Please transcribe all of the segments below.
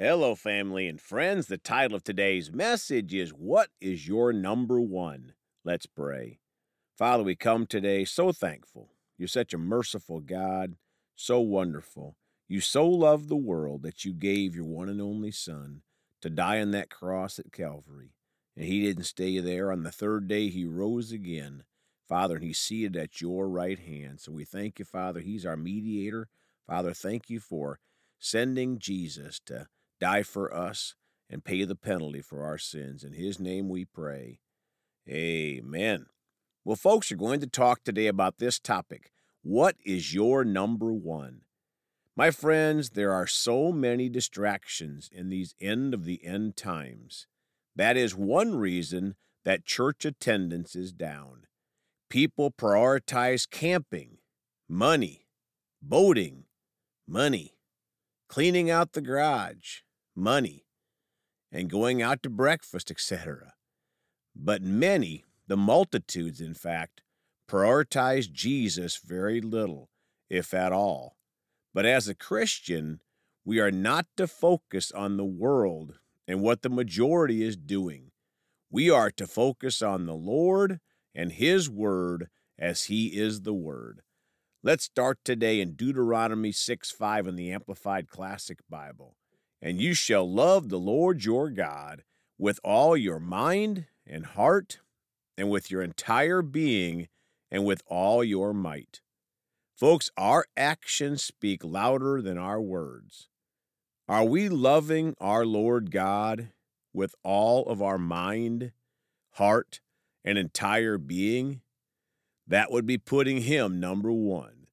Hello, family and friends. The title of today's message is What is Your Number One? Let's pray. Father, we come today so thankful. You're such a merciful God, so wonderful. You so loved the world that you gave your one and only Son to die on that cross at Calvary. And he didn't stay there. On the third day, he rose again, Father, and he's seated at your right hand. So we thank you, Father. He's our mediator. Father, thank you for sending Jesus to die for us and pay the penalty for our sins. In his name we pray. Amen. Well, folks, we're going to talk today about this topic. What is your number one? My friends, there are so many distractions in these end of the end times. That is one reason that church attendance is down. People prioritize camping, money, boating, money, cleaning out the garage, money, and going out to breakfast, etc. But many, the multitudes, in fact, prioritize Jesus very little, if at all. But as a Christian, we are not to focus on the world and what the majority is doing. We are to focus on the Lord and His Word as He is the Word. Let's start today in Deuteronomy 6 5 in the Amplified Classic Bible. And you shall love the Lord your God with all your mind and heart, and with your entire being, and with all your might. Folks, our actions speak louder than our words. Are we loving our Lord God with all of our mind, heart, and entire being? That would be putting Him number one.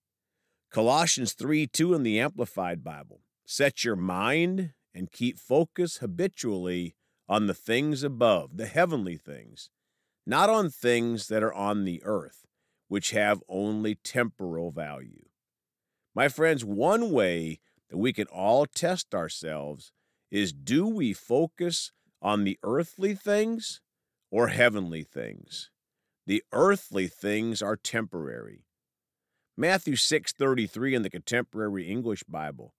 Colossians 3 2 in the Amplified Bible. Set your mind and keep focus habitually on the things above, the heavenly things, not on things that are on the earth, which have only temporal value. My friends, one way that we can all test ourselves is do we focus on the earthly things or heavenly things? The earthly things are temporary. Matthew 6:33 in the Contemporary English Bible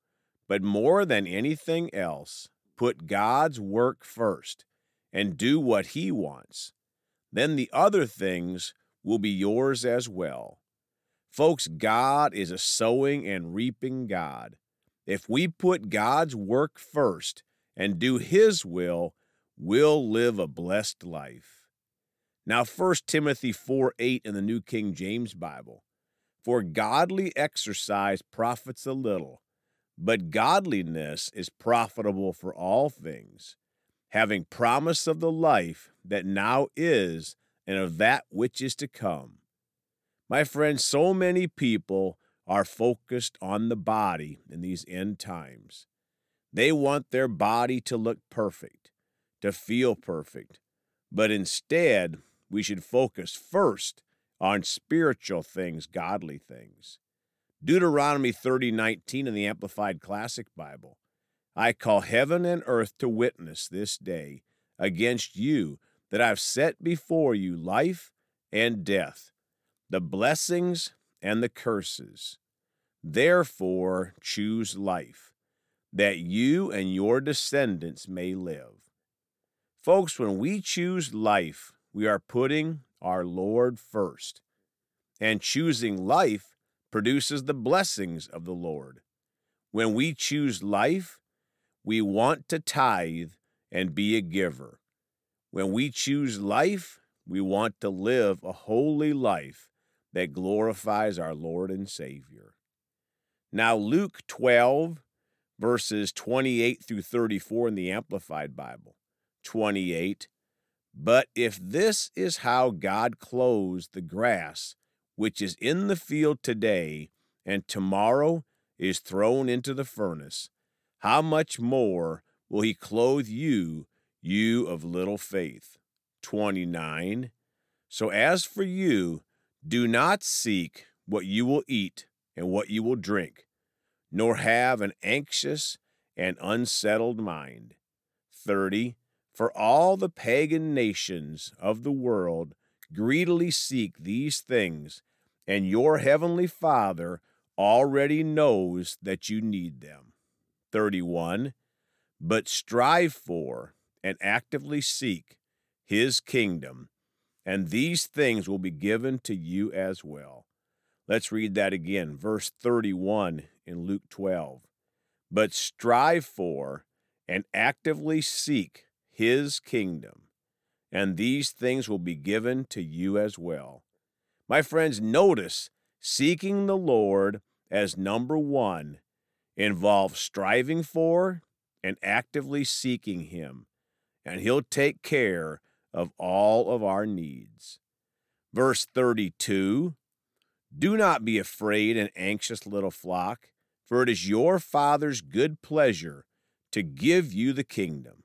but more than anything else, put God's work first and do what He wants. Then the other things will be yours as well. Folks, God is a sowing and reaping God. If we put God's work first and do His will, we'll live a blessed life. Now, 1 Timothy 4 8 in the New King James Bible. For godly exercise profits a little but godliness is profitable for all things, having promise of the life that now is and of that which is to come. My friends, so many people are focused on the body in these end times. They want their body to look perfect, to feel perfect. But instead, we should focus first on spiritual things, godly things. Deuteronomy 30:19 in the Amplified Classic Bible. I call heaven and earth to witness this day against you that I've set before you life and death, the blessings and the curses. Therefore, choose life, that you and your descendants may live. Folks, when we choose life, we are putting our Lord first. And choosing life produces the blessings of the Lord. When we choose life, we want to tithe and be a giver. When we choose life, we want to live a holy life that glorifies our Lord and Savior. Now, Luke 12, verses 28 through 34 in the Amplified Bible. 28. But if this is how God clothes the grass which is in the field today and tomorrow is thrown into the furnace, how much more will he clothe you, you of little faith? 29. So as for you, do not seek what you will eat and what you will drink, nor have an anxious and unsettled mind. 30. For all the pagan nations of the world greedily seek these things, and your heavenly Father already knows that you need them. 31. but strive for and actively seek his kingdom, and these things will be given to you as well. Let's read that again, verse 31 in Luke 12. But strive for and actively seek his kingdom, and these things will be given to you as well. My friends, notice seeking the Lord as number one involves striving for and actively seeking Him, and He'll take care of all of our needs. Verse 32 Do not be afraid and anxious, little flock, for it is your Father's good pleasure to give you the kingdom.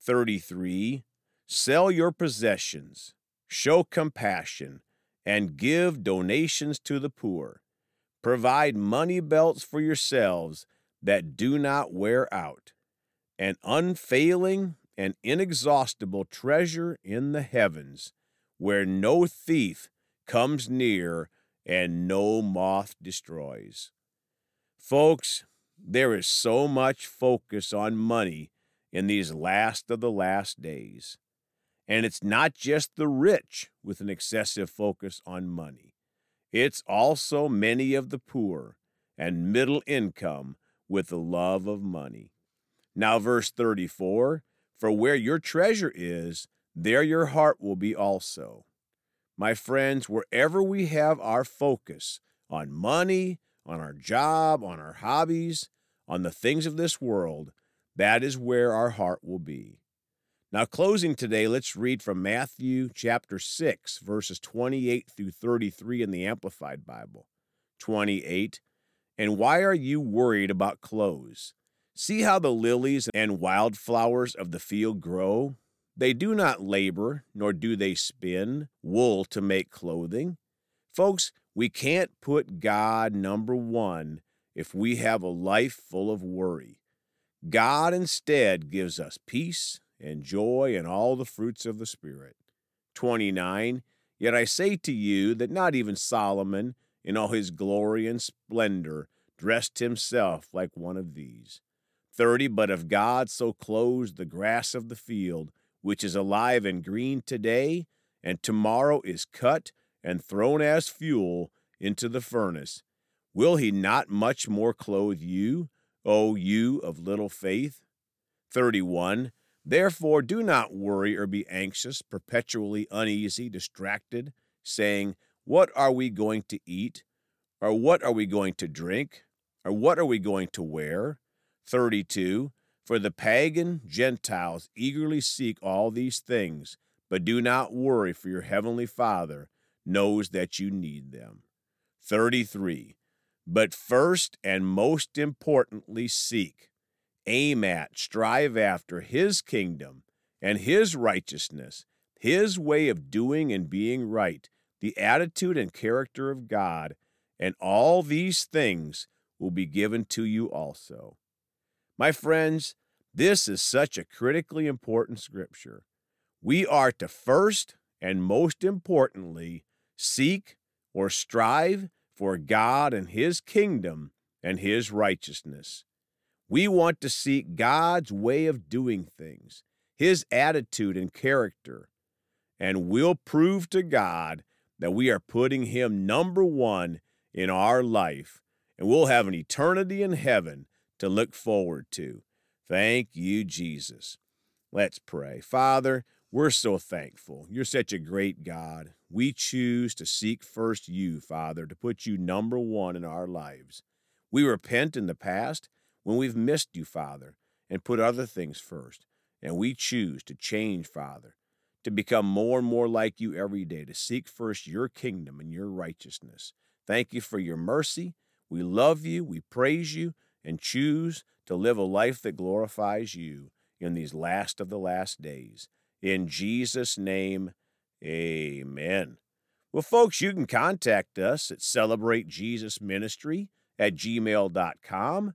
33 Sell your possessions, show compassion, and give donations to the poor. Provide money belts for yourselves that do not wear out, an unfailing and inexhaustible treasure in the heavens, where no thief comes near and no moth destroys. Folks, there is so much focus on money in these last of the last days. And it's not just the rich with an excessive focus on money. It's also many of the poor and middle income with the love of money. Now, verse 34 For where your treasure is, there your heart will be also. My friends, wherever we have our focus on money, on our job, on our hobbies, on the things of this world, that is where our heart will be. Now, closing today, let's read from Matthew chapter 6, verses 28 through 33 in the Amplified Bible. 28. And why are you worried about clothes? See how the lilies and wildflowers of the field grow? They do not labor, nor do they spin wool to make clothing. Folks, we can't put God number one if we have a life full of worry. God instead gives us peace and joy and all the fruits of the Spirit. 29. Yet I say to you that not even Solomon, in all his glory and splendor, dressed himself like one of these. 30. But if God so clothes the grass of the field, which is alive and green today, and tomorrow is cut and thrown as fuel into the furnace, will he not much more clothe you, O you of little faith? 31. Therefore, do not worry or be anxious, perpetually uneasy, distracted, saying, What are we going to eat? Or what are we going to drink? Or what are we going to wear? 32. For the pagan Gentiles eagerly seek all these things, but do not worry, for your heavenly Father knows that you need them. 33. But first and most importantly, seek aim at, strive after His kingdom and His righteousness, His way of doing and being right, the attitude and character of God, and all these things will be given to you also. My friends, this is such a critically important scripture. We are to first and most importantly seek or strive for God and His kingdom and His righteousness. We want to seek God's way of doing things, His attitude and character, and we'll prove to God that we are putting Him number one in our life, and we'll have an eternity in heaven to look forward to. Thank you, Jesus. Let's pray. Father, we're so thankful. You're such a great God. We choose to seek first you, Father, to put you number one in our lives. We repent in the past when we've missed you, Father, and put other things first. And we choose to change, Father, to become more and more like you every day, to seek first your kingdom and your righteousness. Thank you for your mercy. We love you, we praise you, and choose to live a life that glorifies you in these last of the last days. In Jesus' name, amen. Well, folks, you can contact us at Celebrate Jesus Ministry at gmail.com